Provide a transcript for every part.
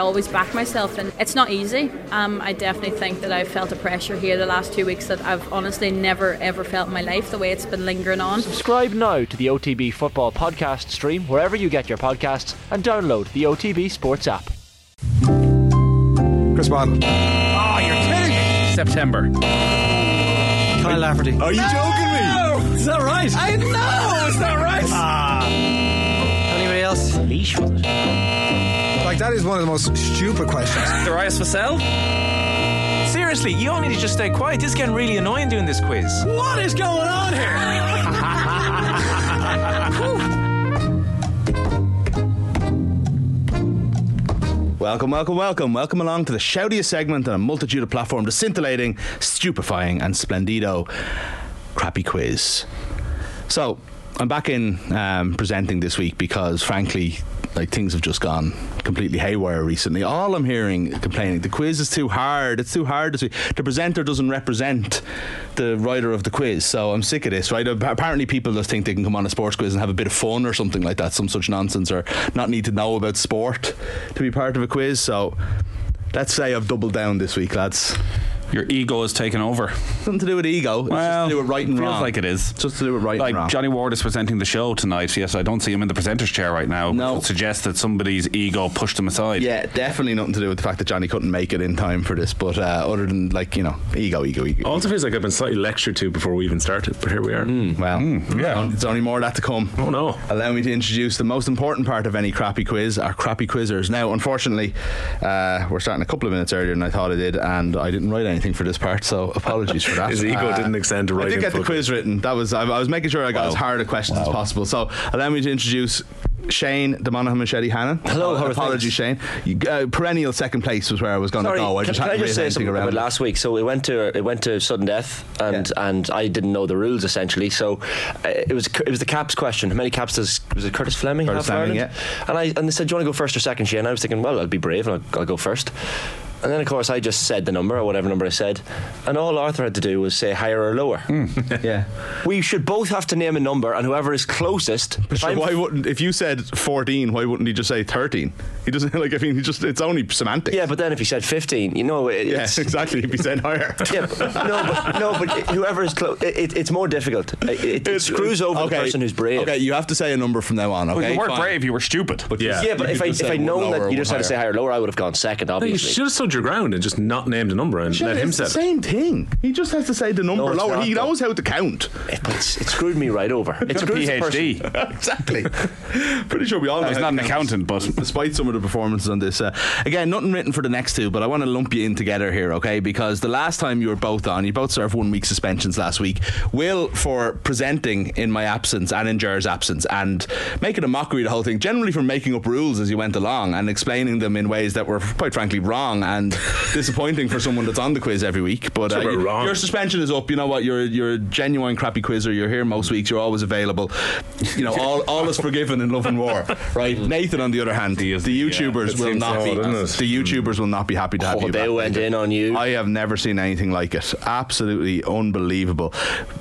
always back myself, and it's not easy. Um, I definitely think that I've felt a pressure here the last two weeks that I've honestly never ever felt in my life the way it's been lingering on. Subscribe now to the OTB Football Podcast stream wherever you get your podcasts and download the OTB Sports app. Chris Waddle. Oh, you're kidding me. September. Kyle Lafferty. Are you joking me? Is that right? I know, is that right? Ah. Anybody else? Leash was it? Like, that is one of the most stupid questions. Darius Vassell? Seriously, you all need to just stay quiet. This is getting really annoying doing this quiz. What is going on here? Welcome, welcome, welcome. Welcome along to the shoutiest segment on a multitude of platforms, the scintillating, stupefying, and splendido crappy quiz. So, I'm back in um, presenting this week because, frankly, like things have just gone completely haywire recently. All I'm hearing complaining, the quiz is too hard. It's too hard. The presenter doesn't represent the writer of the quiz, so I'm sick of this. Right? Apparently, people just think they can come on a sports quiz and have a bit of fun or something like that. Some such nonsense, or not need to know about sport to be part of a quiz. So, let's say I've doubled down this week, lads. Your ego is taken over. Something to do with ego. It's just Well, to do with right and feels wrong. like it is. Just to do with right Like and wrong. Johnny Ward is presenting the show tonight. Yes, I don't see him in the presenter's chair right now. No. It suggests that somebody's ego pushed him aside. Yeah, definitely nothing to do with the fact that Johnny couldn't make it in time for this. But uh, other than like you know, ego, ego, ego. Also feels like I've been slightly lectured to before we even started, but here we are. Well, yeah. it's only more of that to come. Oh no. Allow me to introduce the most important part of any crappy quiz, our crappy quizzers. Now, unfortunately, uh, we're starting a couple of minutes earlier than I thought I did, and I didn't write anything for this part, so apologies for that. His ego Uh, didn't extend to I did get the full- quiz written. That was I, I was making sure I got as hard a question as possible. So allow me to introduce. Shane, the Monaghan Machete Hannon. Hello, how Apologies, Shane. You, uh, perennial second place was where I was going to go. I can, just can I hadn't just say something around about last week? So it went to it went to sudden death, and Yeah. and I didn't know the rules essentially. So uh, it was it was the caps question. How many caps does was it Curtis Fleming Curtis have for Fleming, Ireland? And I and they said, "Do you want to go first or second, Shane?" And I was thinking, well, I'll be brave and I'll, I'll go first. And then, of course, I just said the number or whatever number I said, and all Arthur had to do was say higher or lower. Hmm. Yeah. We should both have to name a number, and whoever is closest. if So why wouldn't if you said 14 why wouldn't he just say 13 he doesn't like I mean he just it's only semantics yeah, but then if he said fifteen, you know, it, yeah it's, exactly if he said higher Yeah, but, no, but no, but whoever is close, it, it, it's more difficult. It, it, it screws over the person who's brave. okay you have to say a number from now on Well, okay you weren't Fine. brave, you were stupid. But Yeah. Yeah, but if I just if I one known that you just one had to say higher. higher or lower, I would have gone second. No, you Obviously. should have stood your ground and just not named a number and Shane, let him it's the it. same thing he just has to say the number No, it's lower not, he though. knows how to count It, but it's, it screwed me right over. It It's a screws the person. PhD. exactly pretty sure we all know He's how not to an count. accountant, but despite some of the performances on this. Uh, again, nothing written for the next two, but I want to lump you in together here, okay? Because the last time you were both on, you both served one week suspensions last week. Will for presenting in my absence and in Jer's absence and making a mockery of the whole thing, generally for making up rules as you went along and explaining them in ways that were quite frankly wrong and disappointing for someone that's on the quiz every week. But uh, Talk about you- wrong. your suspension is up. You know what? You're you're a genuine crappy quizzer. You're here most weeks. You're always available. You know, all all is forgiven in love and war, right? Nathan, on the other hand, the is the- YouTubers it will not so, be doesn't the YouTubers will not be happy to have Oh, you. they back. went in on you. I have never seen anything like it. Absolutely unbelievable.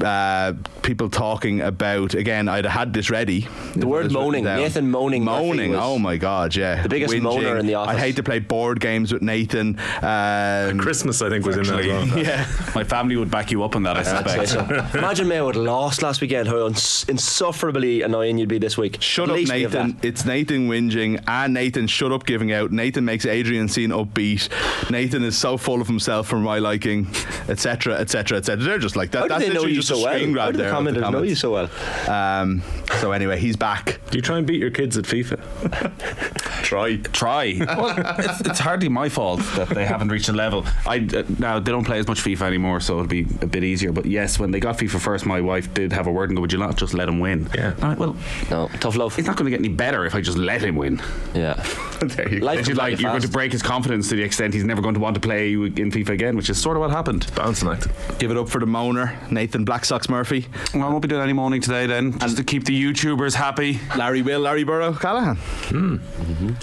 Uh, people talking about again. I'd had this ready. The word It was written moaning. down. Nathan Moaning Moaning. Oh my god. Yeah. the biggest moaner in the office. I hate to play board games with Nathan. Um, Christmas, I think, was in that as well. yeah. my family would back you up on that, I suspect. so. Imagine Mayo had lost last weekend. How insufferably annoying you'd be this week. Shut At up, least we have Nathan. It's Nathan whinging, and Nathan, shut up giving out. Nathan makes Adrian seem upbeat. Nathan is so full of himself for my liking, etc., etc., etc. They're just like that. How do That's they know you so well? How do the there the know you so well? Um, so anyway, he's back. Do you try and beat your kids at FIFA? Try. Try. Well, it's, it's hardly my fault that they haven't reached a level. I uh, now they don't play as much FIFA anymore, so it'll be a bit easier. But yes, when they got FIFA first, my wife did have a word and go, "Would you not just let him win?" Yeah. And I went, well, No, tough love. it's not going to get any better if I just let him win. Yeah. there you go. Life It's like at you you're going to break his confidence to the extent he's never going to want to play in FIFA again, which is sort of what happened. Bouncing act. Give it up for the moaner, Nathan Black Sox Murphy, Well, I won't be doing any moaning today then, just to keep the YouTubers happy. Larry Will, Larry Burrow, Callahan.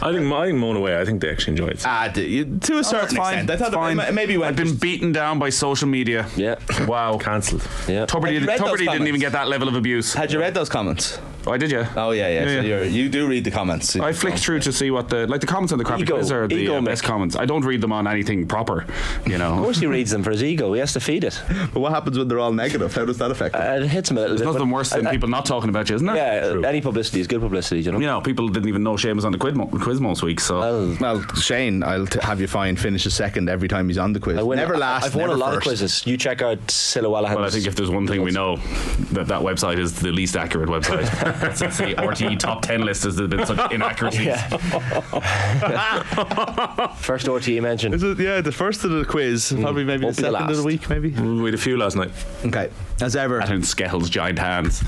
I think I think moan away. I think they actually enjoy it. Ah, d- you- to a certain oh, fine. extent. I thought It's fine. it maybe went I've been beaten down by social media. Yeah. Wow. Cancelled. Yeah. Tuberty, Have you read those Tuberty didn't comments? even get that level of abuse. Had you read those comments? Oh, I did, yeah. Oh yeah, yeah. Yeah, so yeah. You're, you do read the comments. I flicked through to see what the like the comments on the crappy Ego. quiz are the Ego, uh, best Mick. comments. I don't read them on anything proper, you know. Of course, he reads them for his ego. He has to feed it. But what happens when they're all negative? How does that affect? it? Uh, it hits him a little There's bit. nothing worse than I- I- people not talking about you, isn't there? Yeah, any publicity is good publicity. You know. You know, people didn't even know Shane was on the quiz, mo- quiz most weeks, so. Well, well, Shane, I'll t- have you find finishes second every time he's on the quiz. I win, never last. I've won a lot first. of quizzes. You check out Silawala. Well, I think if there's one thing we know, that that website is the least accurate website. It's the RTE top 10 list has been such inaccuracies. First RTE mention. Is it? Yeah, the first of the quiz, mm. probably maybe the Won't the second of the week, maybe. Mm, we had a few last night. Okay, as ever, And Skettle's giant hands.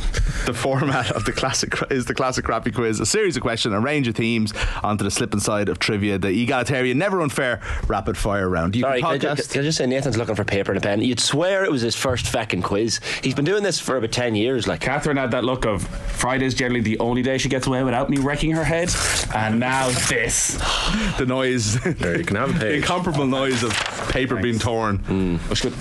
the format of the classic is the classic crappy quiz, a series of questions, a range of themes onto the slip and side of trivia, the egalitarian, never unfair, rapid fire round. You Sorry, can I, can ju- podcast. can I just say Nathan's looking for paper and a pen? You'd swear it was his first feckin' quiz. He's been doing this for about 10 years. Like, Catherine had that look of Friday's generally the only day she gets away without me wrecking her head, and now this. the noise, There, you can have a the incomparable noise of paper being torn.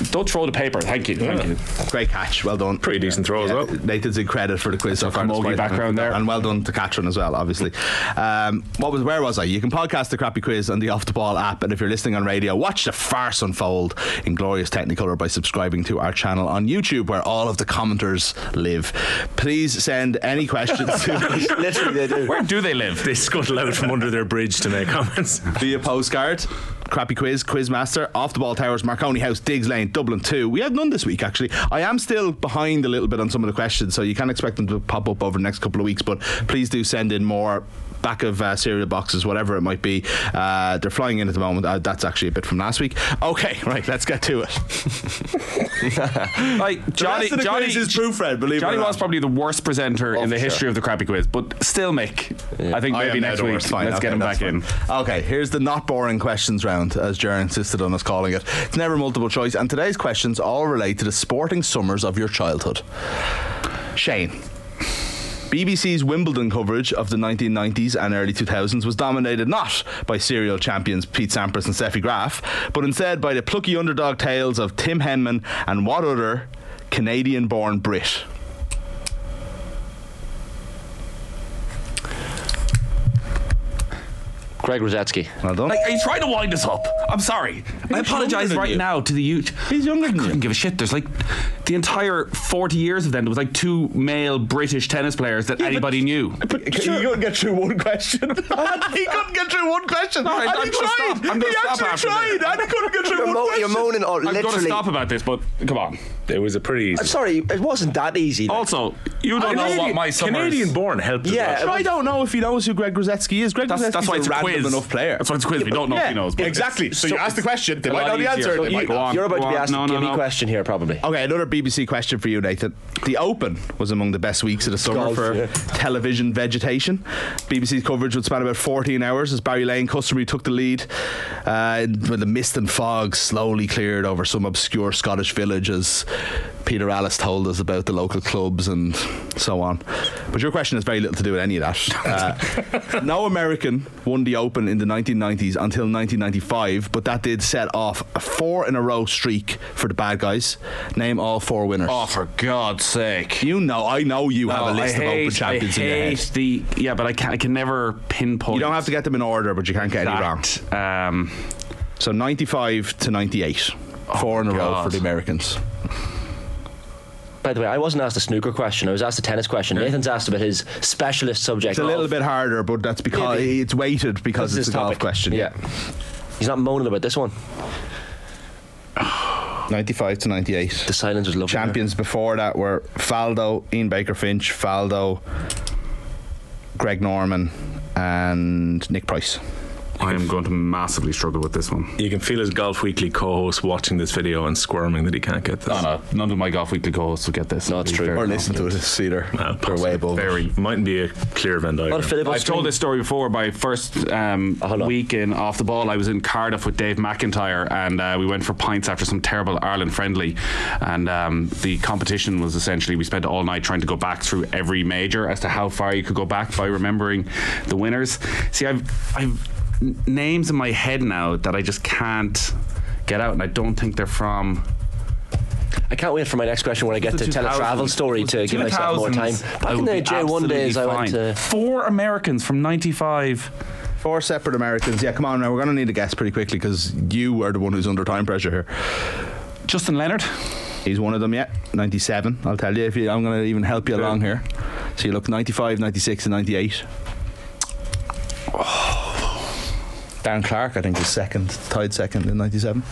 Don't throw the paper. Thank you. Thank you. Great catch, well done. Pretty decent throw as well. Nathan's in credit for the quiz so far. camogie despite- background there. and well done to Catherine as well. Obviously, um, what was where was I? You can podcast the crappy quiz on the Off the Ball app, and if you're listening on radio, watch the farce unfold in glorious Technicolor by subscribing to our channel on YouTube, where all of the commenters live. Please send any questions literally, they do. Where do they live? They scuttle out from under their bridge to make comments. via postcard. Crappy quiz, Quizmaster, off the ball towers, Marconi House, Digges Lane, Dublin 2. We had none this week, actually. I am still behind a little bit on some of the questions, so you can expect them to pop up over the next couple of weeks, but please do send in more. Back of uh, cereal boxes, whatever it might be. Uh, they're flying in at the moment. Uh, that's actually a bit from last week. Okay, right, let's get to it. Like Johnny, Johnny, is true, Fred, believe Johnny was probably the worst presenter in the history sure. of the crappy quiz, but still, Mick. I think maybe now next week. Fine, Let's okay, get him back in. Okay, here's the not boring questions round, as Jer insisted on us calling it. It's never multiple choice, and today's questions all relate to the sporting summers of your childhood. Shane. BBC's Wimbledon coverage of the 1990s and early 2000s was dominated not by serial champions Pete Sampras and Steffi Graf, but instead by the plucky underdog tales of Tim Henman and what other Canadian born Brit? Greg Rusedski. Well done. Like, are you trying to wind us up? I'm sorry. I apologise right you. now to the youth. He's younger than I couldn't you. give a shit. There's like the entire 40 years of them. There was like two male British tennis players that anybody knew. But he couldn't get through one question. he couldn't get through one question. All right, and I'm he gonna tried. stop. I'm gonna he stop actually after tried, this. and he couldn't get through You're, one mo- question. you're moaning all I'm going to stop about this, but come on. It was a pretty I'm easy. sorry, it wasn't that easy. like. Also, you don't know Canadian- what my summers. Canadian born helped. as Yeah, well. I don't know if he knows who Greg Rusedski is. Greg That's, Rusedski's that's why it's a a random quiz. enough player. That's why it's a quiz. We don't know if he knows. but exactly. So, you so- ask the question, they a might know the answer. So They you- might go on. You're about Go to be on. asked No, a no, gimme no. question here, probably. Okay, another BBC question for you, Nathan. The Open was among the best weeks of the summer Golf, for yeah. television vegetation. BBC's coverage would span about 14 hours as Barry Lane customary took the lead uh, when the mist and fog slowly cleared over some obscure Scottish village as Peter Alliss told us about the local clubs and so on. But your question has very little to do with any of that. Uh, no American won the Open in the 1990s until 1995, but that did set off a four in a row streak for the bad guys. Name all four winners. Oh, for God's sake. You know, I know you have a Oh, list I of Open champions I in your hate head. the yeah, but I can I can never pinpoint. You don't have to get them in order, but you can't get any wrong. Um, So 95 to 98. Four in a row for the Americans. By the way, I wasn't asked a snooker question. I was asked a tennis question. Nathan's asked about his specialist subject. It's a little bit harder, but that's because Yeah, it's weighted because it's is a golf question. Yeah. He's not moaning about this one. 95 to 98. The silence was lovely. there. Champions before that were Faldo, Ian Baker Finch, Faldo, Greg Norman, and Nick Price. I am going to massively struggle with this one. You can feel his Golf Weekly co-host watching this video and squirming that he can't get this. No, no, none of my golf weekly co-hosts will get this. No, it's true. very Or listen to confident. it, Cedar. Well, They're way above. Very. Mightn't be a clear Venn A diagram. of I've told this story before. My first um, Oh, week in off the ball, I was in Cardiff with Dave McIntyre, and uh, we went for pints after some terrible Ireland friendly. And um, the competition was essentially we spent all night trying to go back through every major as to how far you could go back by remembering the winners. See, I've I've n- names in my head now that I just can't get out, and I don't think they're from. I can't wait for my next question when I get to tell a travel story to give myself more time. 2000s. Back in the be J1 days, I went fine. to. Four Americans from 95. Four separate Americans. Yeah, come on now. We're going to need a guess pretty quickly because you are the one who's under time pressure here. Justin Leonard. He's one of them, yeah. 97. I'll tell you if you, I'm going to even help you along here. So you look 95, 96, and 98. Dan Clark, I think, was second, tied second in 97.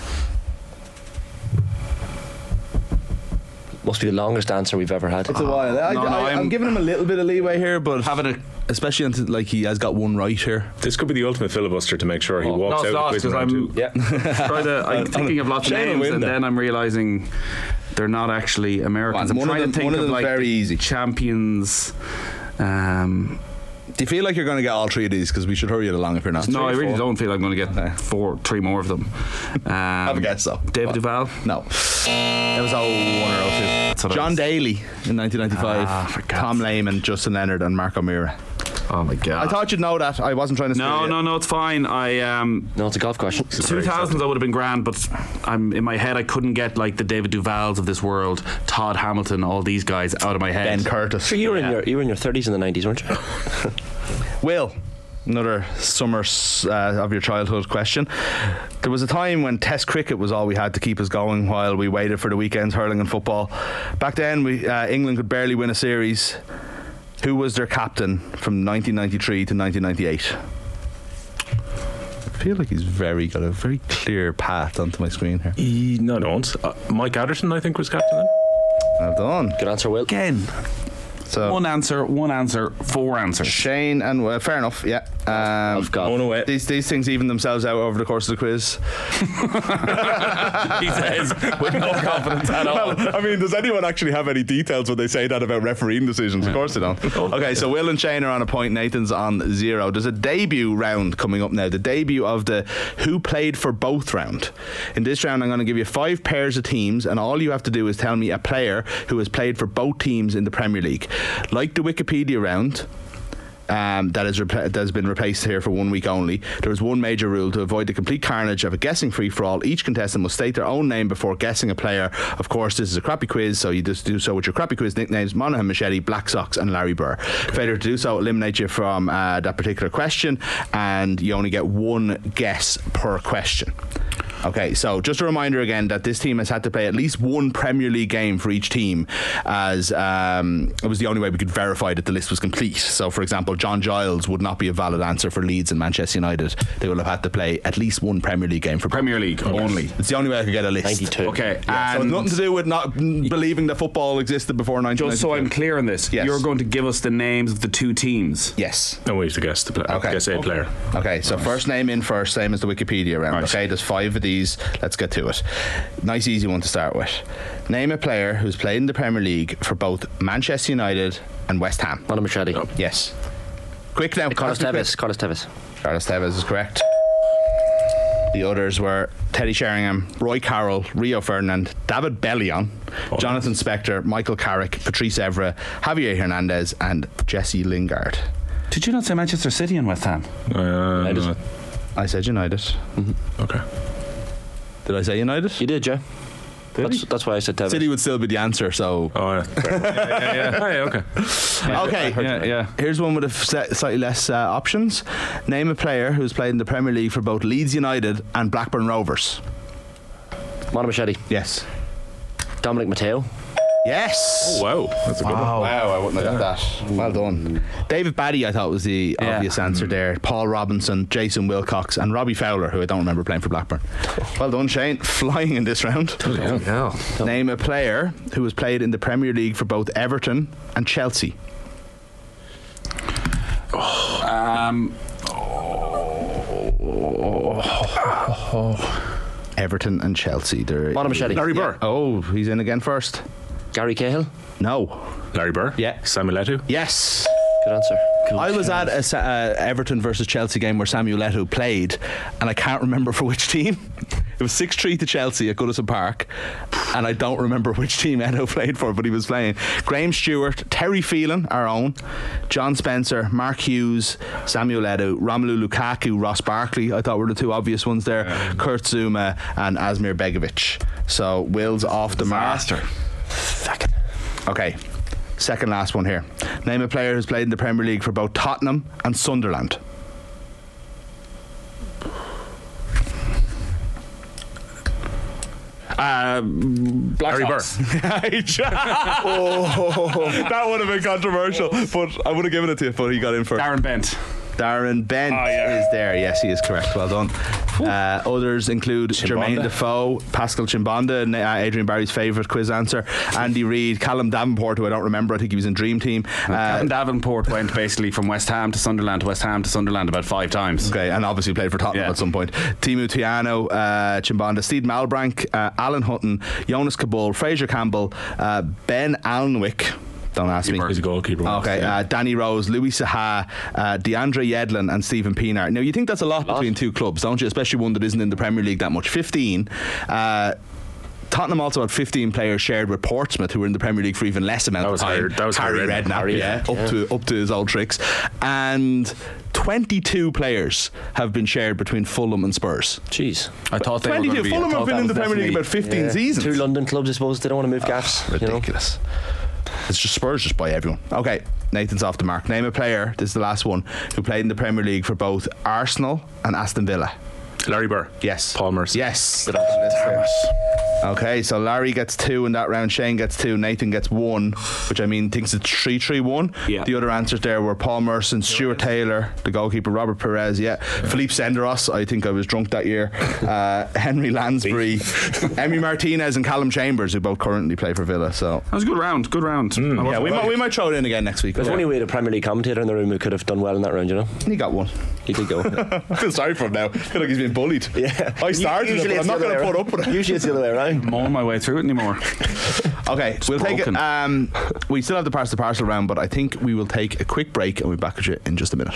Must be the longest answer we've ever had. It's a while. I, No, no, I, I'm- am giving him a little bit of leeway here, but Having a especially until like he has got one right here. This could be the ultimate filibuster to make sure he walks no, out not of quiz because in round I'm. Yeah. to. I'm thinking of lots of names, and there. then I'm realizing they're not actually Americans. One I'm of trying them- to think one of of like very easy. champions. Um, Do you feel like you're going to get all three of these? Because we should hurry it along if you're not. no, I really four? don't feel I'm going to get four, three more of them. Um, Have a guess though. David Duval. No. It was all 01 or 02. what I John was- Daly in 1995. Ah, for God's Tom Lehman, Justin Leonard, and Mark O'Meara. Oh my god. I thought you'd know that. I wasn't trying to. no, no, no, it's fine. I um, No, it's a golf question. two thousands I would have been grand, but I'm in my head. I couldn't get like the David Duvals of this world, Todd Hamilton, all these guys out of my head. Ben Curtis. So you were in your you were in your 30s in the 90s, weren't you? Will, another summer uh, of your childhood question. There was a time when Test cricket was all we had to keep us going while we waited for the weekends hurling and football. Back then, we uh, England could barely win a series. Who was their captain from 1993 to 1998? I feel like he's very got a very clear path onto my screen here. He, no, don't. Uh, Mike Atherton, I think, was captain then. Well done. Good answer, Will. Again, So one answer, one answer, four answers. Shane and uh, fair enough. Yeah. Um, I've got. One away. these these things even themselves out over the course of the quiz. he says with no confidence at all. I mean, does anyone actually have any details when they say that about refereeing decisions? Of course they don't. Okay, so Will and Shane are on a point. Nathan's on zero. There's a debut round coming up now. The debut of the Who Played for Both round. In this round, I'm going to give you five pairs of teams, and all you have to do is tell me a player who has played for both teams in the Premier League. Like the Wikipedia round, um, that, is repla that has been replaced here for one week only. There is one major rule to avoid the complete carnage of a guessing free for all. Each contestant must state their own name before guessing a player. Of course, this is a crappy quiz, so you just do so with your crappy quiz nicknames Monaghan Machete, Black Sox, and Larry Birr. Failure to do so eliminates you from uh, that particular question, and you only get one guess per question. Okay, so just a reminder again that this team has had to play at least one Premier League game for each team, as um, it was the only way we could verify that the list was complete. So, for example, John Giles would not be a valid answer for Leeds and Manchester United. They will have had to play at least one Premier League game for Premier League only. It's the only way I could get a list. 92. Okay, Yeah, so nothing to do with not believing that football existed before 1992. just so I'm clear on this, Yes. you're going to give us the names of the two teams. Yes. No way to guess the player. Okay. Guess a player. Okay, so first name in first, same as the Wikipedia round. Right. Okay, there's five of these. Let's get to it. Nice, easy one to start with. Name a player who's played in the Premier League for both Manchester United and West Ham. Monaghan Machete. Yes. Quick now. Carlos Carlos Tevez. Carlos Tevez. Carlos Tevez is correct. The others were Teddy Sheringham, Roy Carroll, Rio Ferdinand, David Bellion, Jonathan Spector, Michael Carrick, Patrice Evra, Javier Hernandez, and Jesse Lingard. Did you not say Manchester City and West Ham? Uh, just- I said United. Okay. Did I say United? You did, yeah. That's, that's why I said Tevez. City would still be the answer, so Oh, yeah. Yeah, yeah, yeah. Oh, yeah, okay. Okay, Yeah, yeah. Here's one with a f- slightly less uh, options. Name a player who's played in the Premier League for both Leeds United and Blackburn Rovers. Monaghan Machete. Yes. Dominic Matteo. Yes. Oh wow. That's a good one. Wow, I wouldn't have got that. Well done. David Batty, I thought was the Yeah. obvious answer there. Paul Robinson, Jason Wilcox, and Robbie Fowler, who I don't remember playing for Blackburn. Well done, Shane. Flying in this round. Name a player who has played in the Premier League for both Everton and Chelsea. Um, Everton and Chelsea. They're Monaghan Machete. Larry Birr. Oh, he's in again first. Gary Cahill. No. Larry Birr. Yeah. Samuel Eto'o. Yes. Good answer. I was at a uh, Everton versus Chelsea game where Samuel Eto'o played, and I can't remember for which team. It was 6 3 to Chelsea at Goodison Park. And I don't remember which team Eto'o played for, but he was playing. Graham Stuart, Terry Phelan, our own, John Spencer, Mark Hughes, Samuel Eto'o, Romelu Lukaku, Ross Barkley, I thought were the two obvious ones there. Kurt Zouma and Asmir Begovic. So Will's off the mark. Okay. Second last one here. Name a player who's played in the Premier League for both Tottenham and Sunderland. Uh, Black Harry Burr. Oh, that would have been controversial, but I would have given it to you. But he got in first. Darren Bent. Darren Bent Oh, yeah. is there. Yes, he is correct. Well done. Uh, others include Jermaine Defoe, Pascal Chimbonda, uh, Adrian Barry's favourite quiz answer, Andy Reid, Callum Davenport, who I don't remember. I think he was in Dream Team. Uh, Davenport went basically from West Ham to Sunderland to West Ham to Sunderland about five times. Okay, and obviously played for Tottenham Yeah. at some point. Teemu Tainio, uh, Chimbonda, Steed Malbranque, uh, Alan Hutton, Younes Kaboul, Fraser Campbell, uh, Ben Alnwick. Don't ask me. He's a goalkeeper. Okay, uh, Danny Rose, Louis Saha, uh, DeAndre Yedlin, and Steven Pienaar. Now, you think that's a lot, between two clubs, don't you? Especially one that isn't in the Premier League that much. 15. Uh, Tottenham also had 15 players shared with Portsmouth, who were in the Premier League for even less amount That of was time. Harry- that was Harry Harry Redknapp, Redknapp. Harry, yeah, yeah. up to up to his old tricks, and 22 players have been shared between Fulham and Spurs. Jeez. I thought they were 22. gonna be- Fulham have been that in the Premier League about 15 Yeah. seasons. Two London clubs, I suppose. They don't want to move gaffs. you know? It's just Spurs just buy everyone. Okay, Nathan's off the mark. Name a player, this is the last one, who played in the Premier League for both Arsenal and Aston Villa. Larry Birr. Yes. Paul Merson. Yes. Okay, so Larry gets two in that round, Shane gets two, Nathan gets one, which I mean thinks it's 3 3 1. Yeah. The other answers there were Paul Merson, Stuart Taylor, the goalkeeper, Robert Pires, yeah. Philippe Senderos, I think I was drunk that year, uh, Henri Lansbury, Emi Martinez, and Calum Chambers, who both currently play for Villa. So, That was a good round. Good round. I yeah, we might, we might throw it in again next week. There's only we had a Premier League commentator in the room who could have done well in that round, you know? He got one. He did go. I feel sorry for him now. I feel like he's been bullied. yeah. I started it, Usually but I'm it's not the other going to way put up with around. it. Usually it's the other way around. mowing my way through it anymore. Okay, we'll take it. broken. Um, we still have the parcel parcel round, but I think we will take a quick break and we'll be back at you in just a minute.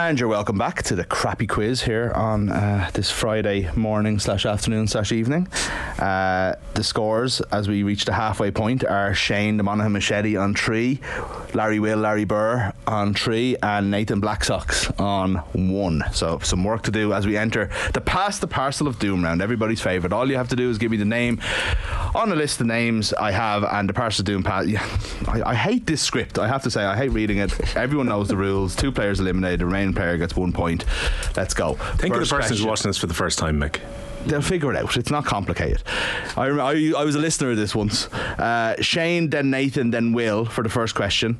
And you're welcome back to the crappy quiz here on uh, this Friday morning slash afternoon slash evening. Uh, the scores as we reach the halfway point are Shane the Monaghan Machete on three, Larry Will, Larry Birr on three, and Nathan Blacksox on one. So some work to do as we enter the past the parcel of doom round. Everybody's favourite. All you have to do is give me the name on a list of names I have, and the parcel of doom. Yeah, I, I hate this script. I have to say I hate reading it. Everyone knows the rules. Two players eliminated. The remaining player gets one point. Let's go. Think of First the person who's watching this for the first time, Mick. They'll figure it out. It's not complicated. I, rem- I, I was a listener of this once. Uh, Shane, then Nathan, then Will for the first question.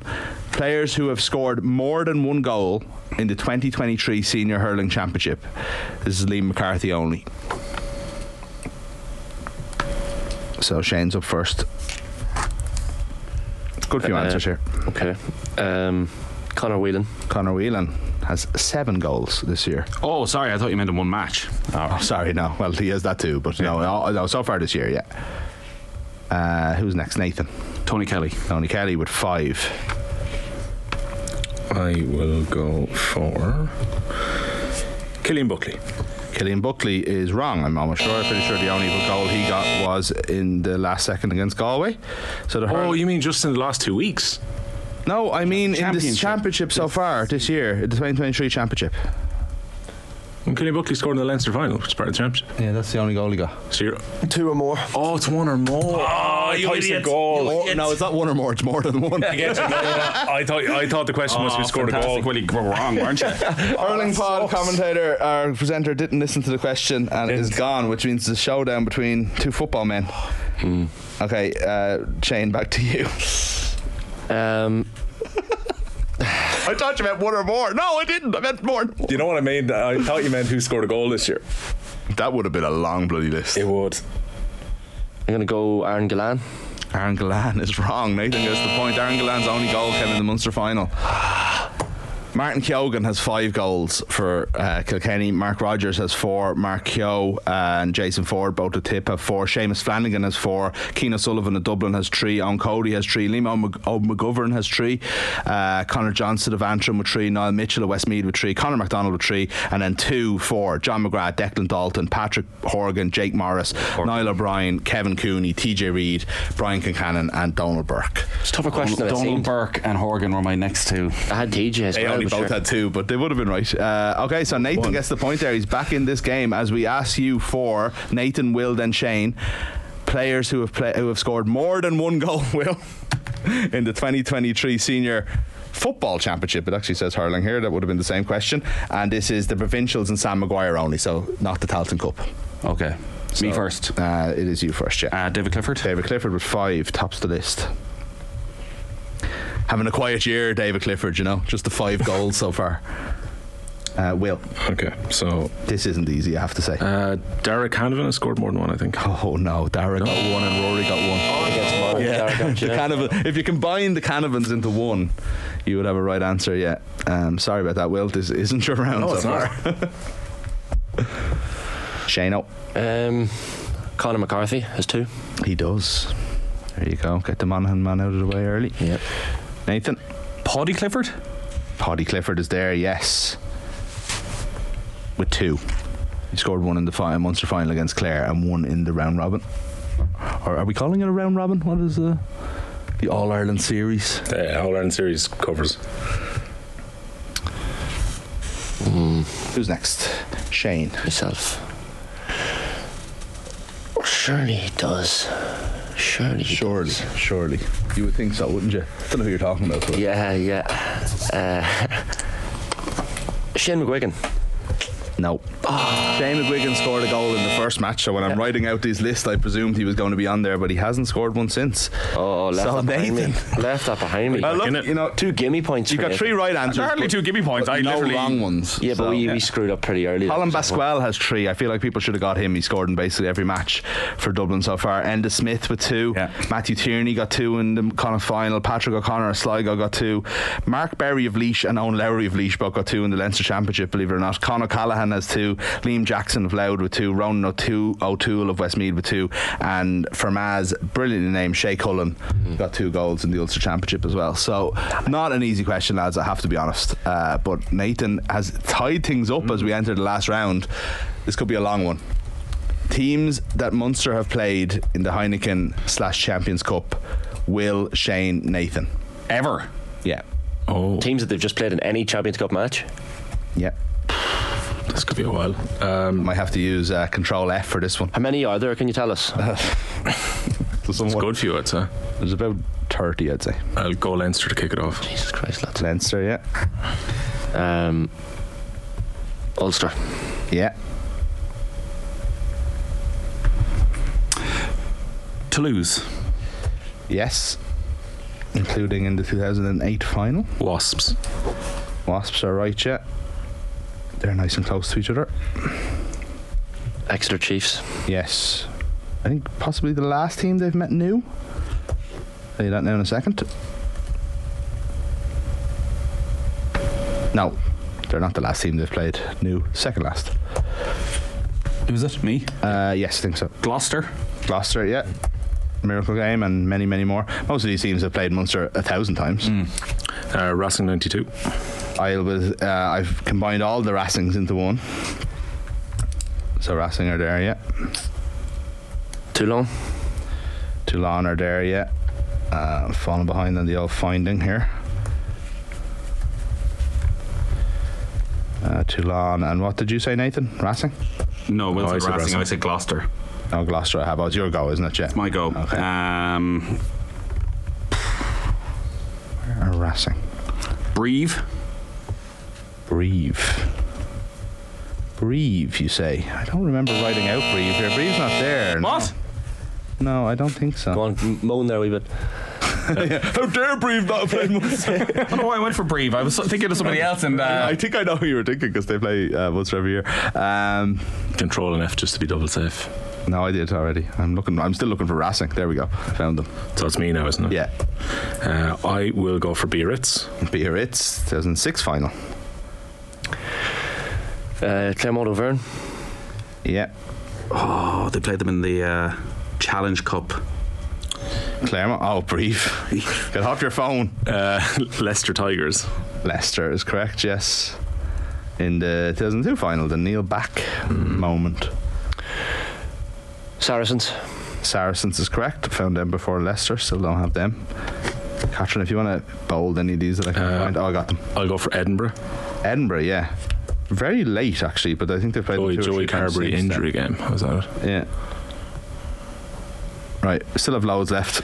Players who have scored more than one goal in the 2023 Senior Hurling Championship. This is Liam McCarthy only. So Shane's up first. Good few Uh, answers here. Okay. Um, Conor Whelan. Conor Whelan has seven goals this year. Oh, sorry. I thought you meant in one match. Oh, sorry, no. Well, he has that too, but no, no, no, so far this year, yeah. Uh, who's next? Nathan. Tony Kelly. Tony Kelly with five. I will go for Cillian Buckley. Cillian Buckley is wrong. I'm almost sure. I'm pretty sure the only goal he got was in the last second against Galway. So the Oh, hurl- you mean just in the last two weeks? No, I mean in the Championship. championship so far this year, the 2023 championship. When Cillian Buckley scored in the Leinster final, which is part of the championship. Yeah, that's the only goal he got. So you're, Two or more. oh, it's one or more. Oh, you idiot! Goal. Or- no, it's not one or more. It's more than one. I thought I thought the question was who scored a goal. Fantastic. Well, you were wrong, weren't you? Hurling pod commentator, our presenter didn't listen to the question and is gone, which means the showdown between two football men. Okay, uh, Shane, back to you. Um, I thought you meant one or more. No, I didn't. I meant more. Do you know what I mean? I thought you meant who scored a goal this year. That would have been a long bloody list. It would. I'm going to go Aaron Gillane. Aaron Gillane is wrong. Nathan gets the point. Aaron Gillane's only goal came in the Munster final. Martin Keoghan has five goals for uh, Kilkenny. Mark Rodgers has four. Mark Kehoe and Jason Forde, both at tip, have four. Seamus Flanagan has four. Keane Sullivan of Dublin has three. Eoin Cody has three. Liam O'Mc- O'McGovern has three. Uh, Conor Johnston of Antrim with three. Niall Mitchell of Westmeath with three. Conor McDonald with three. And then two for John McGrath, Declan Dalton, Patrick Horgan, Jake Morris, Niall O'Brien, Kevin Cooney, TJ Reid, Brian Concannon, and Donal Burke. It's a tougher question than it Donal. Burke and Horgan were my next two. I had TJ as well. But both sure. had two, but they would have been right. Uh, okay, so Nathan gets the point there. He's back in this game as we ask you for Nathan, Will, then Shane, players who have play, who have scored more than one goal. Will in the 2023 Senior. Football Championship. It actually says hurling here. That would have been the same question. And this is the provincials and Sam Maguire only, so not the Tailteann Cup. Okay. Me first. Uh, it is you first, yeah. Uh, David Clifford. David Clifford with five, tops the list. Having a quiet year, David Clifford, you know, just the five goals so far. Uh, Will, Okay, so this isn't easy, I have to say. uh, Derek Canavan has scored more than one, I think. Oh no, Dara got one and Rory got one. Against Monaghan, Derek, the yeah. Canavan, if you combine the Canavans into one, you would have a right answer. Yeah. Um, sorry about that, Will. This isn't your round. No, so it's not. far. Shano, Um, Conor McCarthy has two. he does. There you go. Get the Monaghan man out of the way early. Yep. Nathan, Paddy Clifford. Paddy Clifford is there. Yes, with two. He scored one in the final, Munster final against Clare and one in the round robin. Or are we calling it a round robin? What is uh, the the All Ireland series? The All Ireland Series covers. Hmm. Who's next? Shane. Myself. Surely he does. Surely. Surely, surely. You would think so, wouldn't you? I don't know who you're talking about. but- Yeah, yeah. Uh, Shane McGuigan. No. Ah. Shane McGuigan scored a goal in the first match, so when I'm writing out this list, I presumed he was going to be on there, but he hasn't scored one since. Oh, oh left So that behind me. Left that behind me. Well, look, in you know, Two gimme points. you for got three right answers. There are only but- two gimme points. I no literally- wrong ones. Yeah, but so- we, we screwed up pretty early. Colm there, Basquel has three. I feel like people should have got him. He scored in basically every match for Dublin so far. Enda Smith with two. Yeah. Matthew Tierney got two in the kind of final. Patrick O'Connor of Sligo got two. Mark Berry of Laois and Eoin Lowry of Laois both got two in the Leinster Championship, believe it or not. Conor Callahan has two. Liam Jackson of Louth with two. Ronan O'Toole, O'Toole of Westmeath with two. And Fermaz, brilliantly named, Shea Cullen, got two goals in the Ulster Championship as well. So, not an easy question, lads, I have to be honest. Uh, but Nathan has tied things up as we enter the last round. This could be a long one. Teams that Munster have played in the Heineken slash Champions Cup Will, Shane, Nathan. Ever. Yeah. Oh, Teams that they've just played in any Champions Cup match. Yeah. This could be a while. Um, Might have to use uh, Control F for this one. How many are there? Can you tell us? it's good for you, I'd say. There's about 30, I'd say. I'll go Leinster to kick it off. Jesus Christ, lads. Leinster, yeah. Um, Ulster. Yeah. Toulouse. Yes. Including in the 2008 final. Wasps. Wasps are right, yeah. They're nice and close to each other. Exeter Chiefs. Yes. I think possibly the last team they've met new. Tell you that now in a second. No, they're not the last team they've played new. Second last. Who's it? Me. Uh, yes, I think so. Gloucester. Gloucester, yeah. Miracle Game and many, many more. Most of these teams have played Munster a thousand times. Uh, Racing 92. I was, uh, I've combined all the Racings into one. So Racing are there, yeah. Toulon. Toulon are there, yeah. Uh, falling behind on the old finding here. Uh, Toulon and what did you say, Nathan? Racing? No, Will Oh, I said said Racing. Racing. I said Gloucester. No, Gloucester. I have. Oh, it's your go, isn't it? Yeah. My go. Okay. Um, Or Racing. Brive. Brive. Breathe, you say? I don't remember writing out breathe here. Breathe's not there. no. What? No, I don't think so. Go on, moan there a wee bit. How dare Brive not played Munster? I don't know why I went for Brive. I was thinking of somebody else, and uh, I think I know who you were thinking because they play uh, Munster every year. Um, Control and F just to be double safe. No, I did already. I'm looking. I'm still looking for Racing. There we go. Found them. So it's me now, isn't it? Yeah. Uh, I will go for Biarritz. Biarritz, 2006 final. Uh, Clermont Auvergne. Yeah. Oh, they played them in the uh, Challenge Cup. Clermont. Oh, brief. Get off your phone. Uh, Leicester Tigers. Leicester is correct. Yes. In the 2002 final, the Neil Back moment. Saracens. Saracens is correct. Found them before Leicester. Still don't have them. Catherine, if you want to bold any of these that I can Uh, find, oh, I got them. I'll go for Edinburgh. Edinburgh, yeah. Very late actually, but I think they played. them Joey, two Joey Carberry since then. injury game. Was that it? Yeah. Right, still have loads left.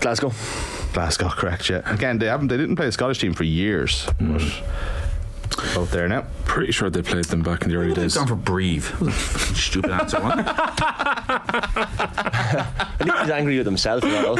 Glasgow. Glasgow, correct? Yeah. Again, they haven't. They didn't play a Scottish team for years. Hmm. But both there now. Pretty sure they played them back in the early They've days. gone for breathe. Stupid answer, wasn't it? I think he's angry with himself. as well.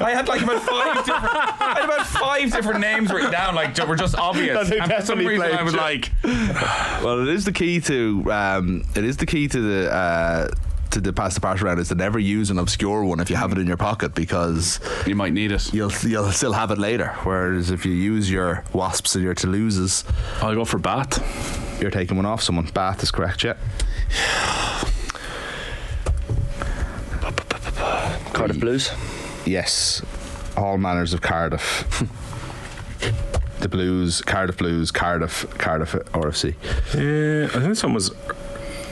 I had like about five different, I had about five different names written down, like that were just obvious. And for some reason, I was like, Well, it is the key to. Um, it is the key to the. Uh, to the pass the part around is to never use an obscure one if you have it in your pocket because you might need it. you'll you'll still have it later. Whereas if you use your wasps and your Toulouses, I'll go for Bath. you're taking one off someone. Bath is correct, yeah. Cardiff Blues. Yes, all manners of Cardiff. the Blues, Cardiff Blues, Cardiff, Cardiff RFC. Yeah, I think this one was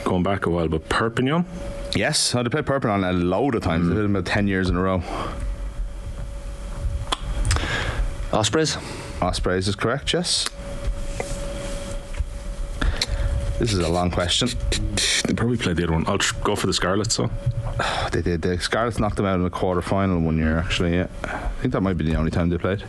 going back a while, but Perpignan. Yes, oh, they played Perpignan a load of times. They did them about ten years in a row. Ospreys. Ospreys is correct. Yes. This is a long question. They probably played the other one. I'll tr- go for the Scarlets. So Oh, they did. The Scarlets knocked them out in the quarter final one year. Actually, yeah. I think that might be the only time they played.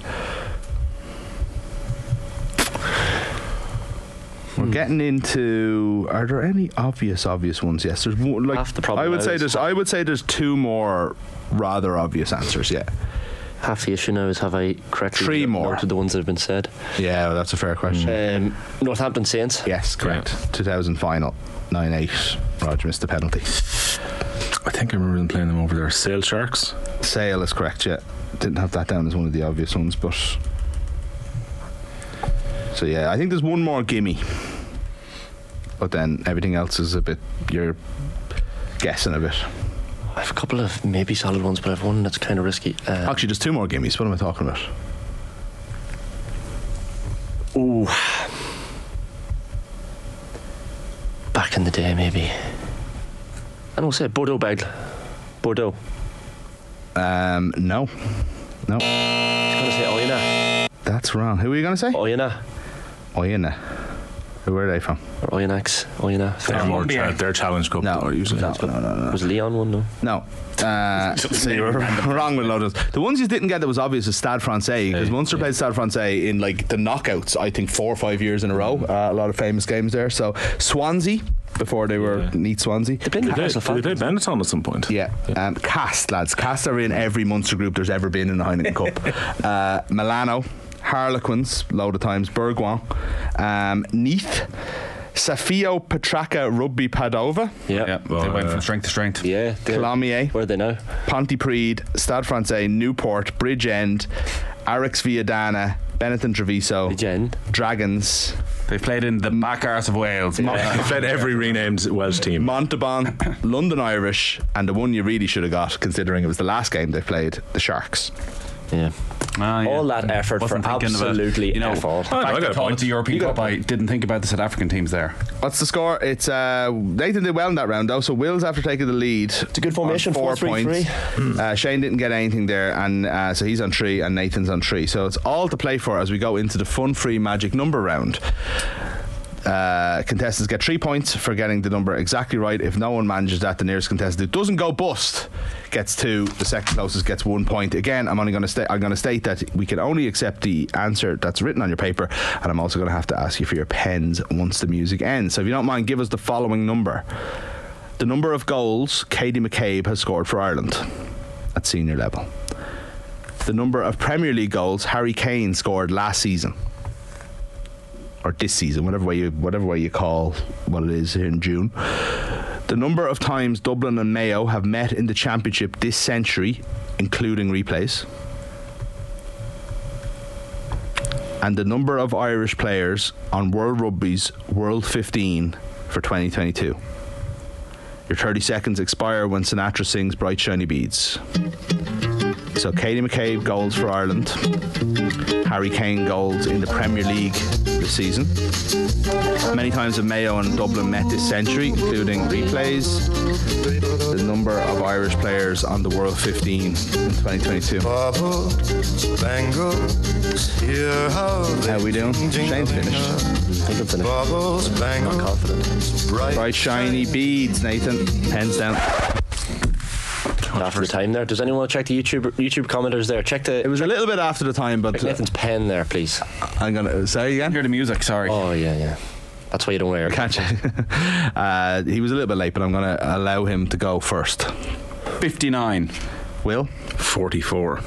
Getting into. Are there any obvious, obvious ones? Yes, there's one. Like Half the problem I would say there's. I would say there's two more rather obvious answers. Yeah. Half the issue now is have I correctly Three more. noted the ones that have been said. Yeah, well, that's a fair question. Um, Northampton Saints. Yes, correct. 2000 final, 9 8. Roger missed the penalty. I think I remember them playing them over there. Sale Sharks. Sale is correct, yeah. Didn't have that down as one of the obvious ones, but. So, yeah, I think there's one more gimme. But then everything else is a bit. You're guessing a bit. I have a couple of maybe solid ones, but I've one that's kind of risky. Uh, Actually, there's two more gimmies. What am I talking about? ooh. Back in the day, maybe. I don't say Bordeaux Bègles. Bordeaux. Um, no. No. I was going to say Oyonnax. That's wrong. Who are you going to say? Oyonnax. Oyena. Who are they from? Or Oyonnax. Oyonnax. They're more Columbia. cha- their Challenge Cup. No, though, usually. no, no, no, no. Was Leon one, though? No. Uh, so you were wrong with a load of those. The ones you didn't get that was obvious is Stade Francais because Munster played Stade Francais in like the knockouts. I think four or five years in a row. Uh, a lot of famous games there. So Swansea before they were Yeah. Neath Swansea. They played Did they, did they play Falcons. Benetton at some point? Yeah, um, Castres lads. Castres are in every Munster group there's ever been in the Heineken Cup. Uh, Milano, Harlequins, load of times. Bourgoin, um, Neath, Safio Petrarca Rugby Padova, Yeah. Yeah, they went from strength to strength. Yeah. they're- Where are they now? Pontypridd, Stade Francais, Newport, Bridgend, Arix Viadana, Benetton Treviso, Bridgend. Dragons, They played in the back arse of Wales. They played every renamed Welsh team. Montauban, London Irish, and the one you really should have got, considering it was the last game they played, the Sharks. Yeah. Ah, yeah. All that effort for Wasn't thinking about- absolutely you know, F all. the Oh, no, fact I got they a point. the European Cup, a I didn't think about the South African teams there. What's the score? It's uh, Nathan did well in that round though. So Wills after taking the lead. It's a good formation, four 4-3-3. points. Uh, Shane didn't get anything there, and uh, so he's on three, and Nathan's on three. So it's all to play for as we go into the fun-free magic number round. Uh, contestants get three points for getting the number exactly right. If no one manages that, the nearest contestant who doesn't go bust gets two. The second closest gets one point. Again, I'm only going to state. I'm going to state that we can only accept the answer that's written on your paper, and I'm also going to have to ask you for your pens once the music ends. So if you don't mind, give us the following number: the number of goals Katie McCabe has scored for Ireland at senior level. The number of Premier League goals Harry Kane scored last season or this season, whatever way you whatever way you call what it is in June. The number of times Dublin and Mayo have met in the championship this century, including replays. And the number of Irish players on World Rugby's World 15 for 2022. Your 30 seconds expire when Sinatra sings Bright Shiny Beads. So Katie McCabe goals for Ireland. Harry Kane goals in the Premier League this season. Many times have Mayo and Dublin met this century, including replays. The number of Irish players on the World 15 in 2022. How we doing? Shane's finished. I think I'm finished. Confident. Bright shiny beads, Nathan. Hands down. After the time there. Does anyone want to check the YouTube YouTube commenters there? Check the. It was a little bit after the time, but check Nathan's pen there, please. I'm gonna say again. Hear the music. Sorry. Oh yeah, yeah. That's why you don't wear it. Can't check. uh, he was a little bit late, but I'm gonna allow him to go first. 59. Will 44.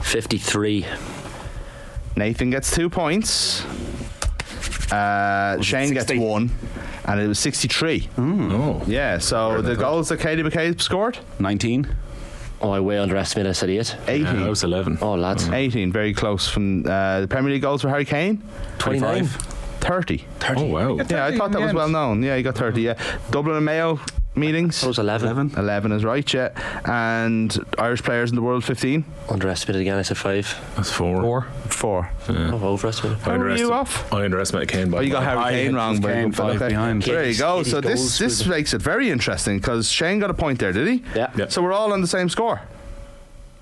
53. Nathan gets two points. Uh, Shane gets one, and it was 63. Oh. Yeah, so the goals that Katie McCabe scored 19. Oh, I way underestimated. I said eight. 18. Yeah, I was 11. Oh, lads. 18, very close from uh, the Premier League goals for Harry Kane. 29. 30. Oh, wow. Yeah, I thought that was well known. Yeah, he got 30. Yeah, Dublin and Mayo meetings. That was 11. 11 is right, yeah. And Irish players in the world 15. Underestimated again. I said five. That's four. Four. Oh, overestimated. How were you off? I underestimated Kane by Oh, you got. Harry I Kane wrong. but- Kane but five okay. behind. There you go. So this this makes it very interesting because Shane got a point there, did he? Yeah. Yeah. So we're all on the same score.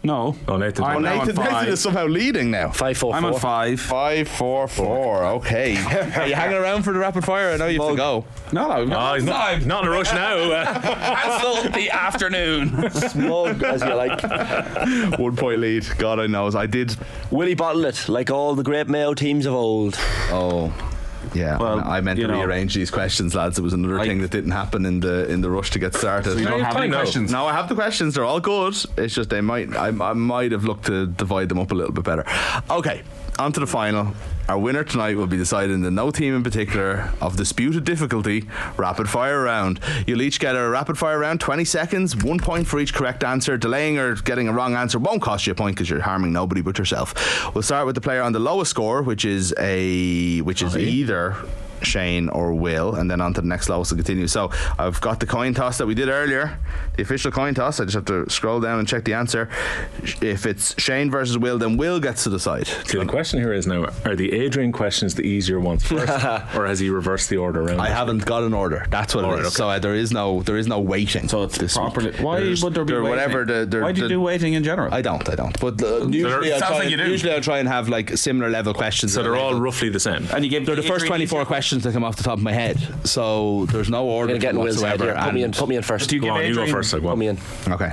No. Oh, Nathan's I'm on. now on Nathan, Nathan five. is somehow leading now. Five, four, I'm on four. five. Five, four, four. Okay. Are you hanging around for the rapid fire? I know you have to go. No, no. Oh, he's not, not in a rush now. Cancel the afternoon. Smug as you like. One point lead. God, I knows. I did. Willie bottle it like all the great Mayo teams of old. Oh. Yeah, Well, I meant to know. rearrange these questions, lads. It was another Like- thing that didn't happen in the in the rush to get started. So you don't have any questions. No, I have the questions. They're all good. It's just they might. I, I might have looked to divide them up a little bit better. Okay, on to the final. Our winner tonight will be decided in the no team in particular of disputed difficulty rapid fire round. You'll each get a rapid fire round, 20 seconds, one point for each correct answer. Delaying or getting a wrong answer won't cost you a point because you're harming nobody but yourself. We'll start with the player on the lowest score, which is a which is either Shane or Will, and then on to the next lowest to continue. So I've got the coin toss that we did earlier, the official coin toss. I just have to scroll down and check the answer. If it's Shane versus Will, then Will gets to decide. See, the question here is now: Are the Adrian questions the easier ones first, or has he reversed the order around? I haven't got an order. That's what All it right, is. okay. So uh, there is no there is no waiting. So it's this properly. week. Why There's- would there be there- waiting? whatever the, the Why do you the- do waiting in general? I don't. I don't. But uh, usually, I sounds try, like you do. usually I try and have like similar level questions. So that are they're all labelled. roughly the same. and you give They're the first 24 easier- questions that come off the top of my head. So there's no I'm order gonna get in Will's head whatsoever. here. Put me in. Put me in first. Do you Go give on, you go Adrian- first. Like, Put me in. Okay.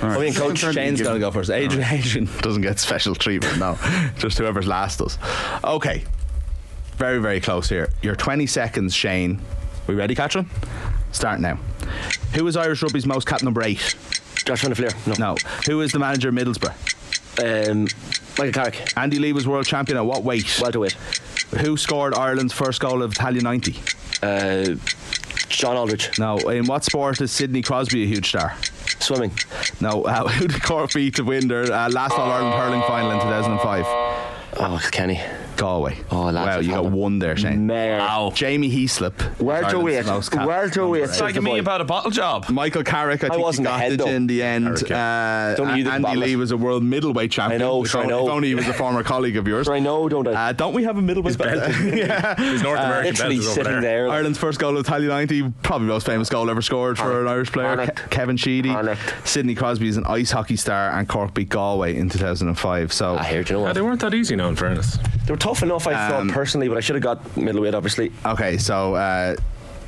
Put me in, coach. Shane's going to go first. Adrian, Adrian doesn't get special treatment, no. Just whoever's last does. Okay. Very, very close here. Your 20 seconds, Shane. We ready, Catherine? Start now. Who is Irish Rugby's most cap number eight? Josh Van der Flier. No. No. Who is the manager of Middlesbrough? Um, Michael Carrick. Andy Lee was world champion at what weight? Welterweight. Who scored Ireland's first goal of Italia 90? Uh, John Aldridge. Now, In what sport is Sidney Crosby a huge star? Swimming. No. Uh, who did Cork beat to win their uh, last All Ireland hurling final in 2005? Oh, Kenny. Galway. Oh, lads, wow, you got one there, Shane. Mayor. Jamie Heaslip. Welterweight. Ireland's most capped Welterweight. number eight. Talking me about a bottle job. Michael Carrick, I I think wasn't he got ahead, it though. in the end. Carrick, Uh, Don't you Andy Lee it? was a world middleweight champion. I know, If, sure I know. if only he was a former colleague of yours. Sure, I know, don't I? Uh, don't we have a middleweight? yeah. His North American belt Literally over sitting there. there. Ireland's first goal of Italia 90, probably the most famous goal ever scored for an Irish player. Ke- Kevin Sheedy. Sidney Crosby is an ice hockey star, and Cork beat Galway in 2005. So I hear, do you know what? they weren't that easy now, in fairness. They were tough enough, I Um, thought, personally, but I should have got middleweight, obviously. Okay, so uh,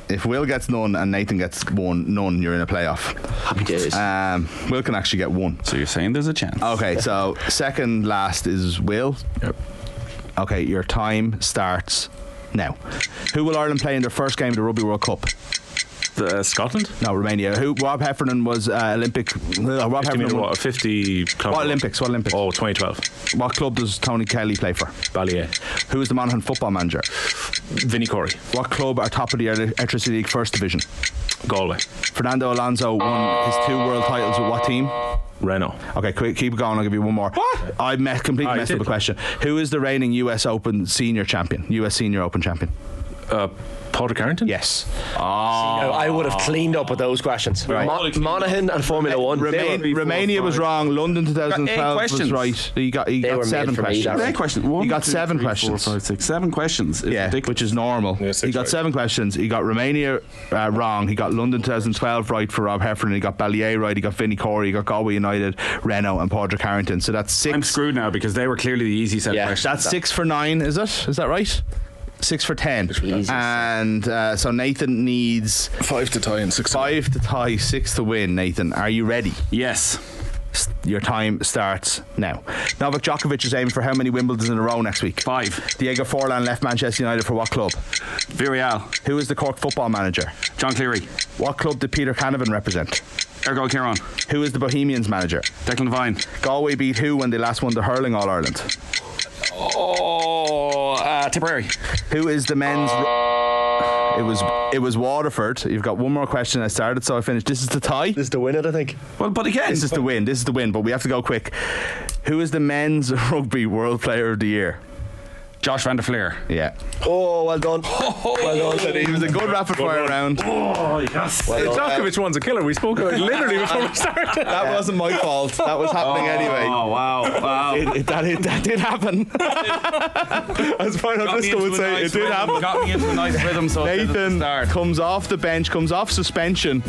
if Will gets none and Nathan gets one, none, you're in a playoff. Happy days. Um, Will can actually get one. So you're saying there's a chance? Okay, so second last is Will. Yep. Okay, your time starts now. Who will Ireland play in their first game of the Rugby World Cup? Uh, Scotland? No, Romania. Who? Rob Heffernan was uh, Olympic. Uh, Rob Heffernan. what, 50 club- What Olympics? What Olympics? Oh, 2012. What club does Tony Kelly play for? Ballyea. Who is the Monaghan football manager? Vinnie Corey. What club are top of the Airtricity League First Division? Galway. Fernando Alonso won his two world titles with what team? Renault. Okay, quick, keep going. I'll give you one more. What? I me- completely Oh, messed up a question. Who is the reigning US Open senior champion? US Senior Open champion? Uh, Padraig Harrington? Yes. I would have cleaned up with those questions. Mon- Monaghan and Formula One. they Remain, were- Romania was wrong. London 2012 was right. He got he They got were seven for me, questions. that question. One, He got two, seven three, four, questions. five, six, seven questions. It's Yeah, ridiculous. which is normal. Yeah, he got right. seven questions. He got Romania uh, wrong. He got London 2012 right for Rob Heffernan. He got Ballyea right. He got Vinnie Corey. He got Galway United, Renault, and Padraig Harrington. So that's 6 I'm screwed now because they were clearly the easy set Yeah, questions. That's six for nine, is it? Is that right? Six for ten. Jesus. And uh, so Nathan needs Five to tie and six. five to tie, six to win. Nathan, are you ready? yes. S- Your time starts now. Novak Djokovic is aiming for how many Wimbledons in a row next week? Five. Diego Forlan left Manchester United for what club? Villarreal. Who is the Cork football manager? John Cleary. What club did Peter Canavan represent? Errigal Ciarán. Who is the Bohemians manager? Declan Devine. Galway beat who when they last won the hurling All Ireland? Uh, Tipperary. Who is the men's? It was it was Waterford. You've got one more question. I started, so I finished. This is the tie. This is the win it, I think. Well, but again, This is the win. This is the win. But we have to go quick. Who is the men's rugby World Player of the Year? Josh Van der Flier. Yeah. Oh, well done. Oh, well done. It was a good rapid fire round. Oh, yes. Well done. Djokovic one's a killer. We spoke about it literally before we started. That wasn't my fault. That was happening oh, anyway. Oh wow, wow. It, it, that, it, that did happen. As Brian O'Driscoll would say, it did happen. Got me into a nice rhythm, so it did at the Nathan comes off the bench, comes off suspension,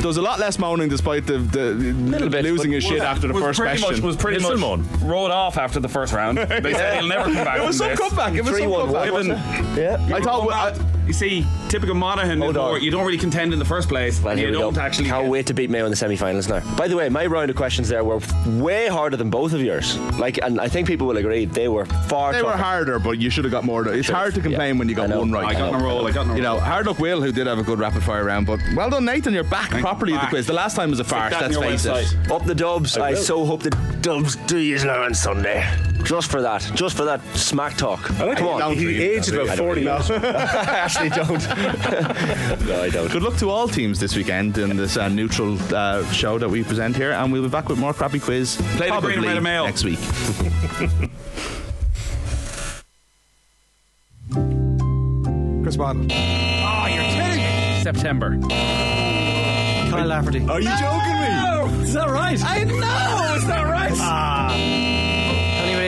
does a lot less moaning despite the, the bit, losing his shit after the was first pretty question. Much, was pretty It's much rolled off after the first round. They said he'll never come back. it was from some this. Comeback. It was some 3-1 Given- Yeah. I thought. I, You see, typical Monaghan, Hold or on. you don't really contend in the first place. Well, and here you we don't go. actually. Can't get- wait to beat Mayo in the semi-finals now. By the way, my round of questions there were way harder than both of yours. Like, and I think people will agree they were far. they were tougher. harder, but you should have got more. It's hard to complain Yeah. when you I got know. one right. I got in a roll. I got in a You know, roll. hard luck Will, who did have a good rapid fire round, but well done, Nathan. You're back Thank properly you. at the Back. quiz. The last time was a farce. that Let's on your face website. it. Up the Dubs. I, will. so hope the Dubs do you now on Sunday. Just for that. Just for that smack talk. I like Come on. He aged about 40 years. I actually don't. no, I don't. Good luck to all teams this weekend in this uh, neutral uh, show that we present here, and we'll be back with more crappy quiz Play the probably green and red mail. next week. Chris Waddle. Oh, you're kidding me. September. Kyle Lafferty. Are you joking me? Is that right? I know it's not right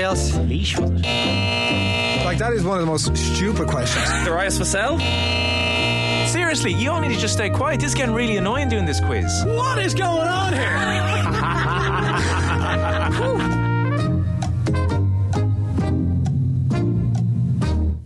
else? Leash. Like that is one of the most stupid questions. Darius Vassell? Seriously, you all need to just stay quiet. This is getting really annoying doing this quiz. What is going on here?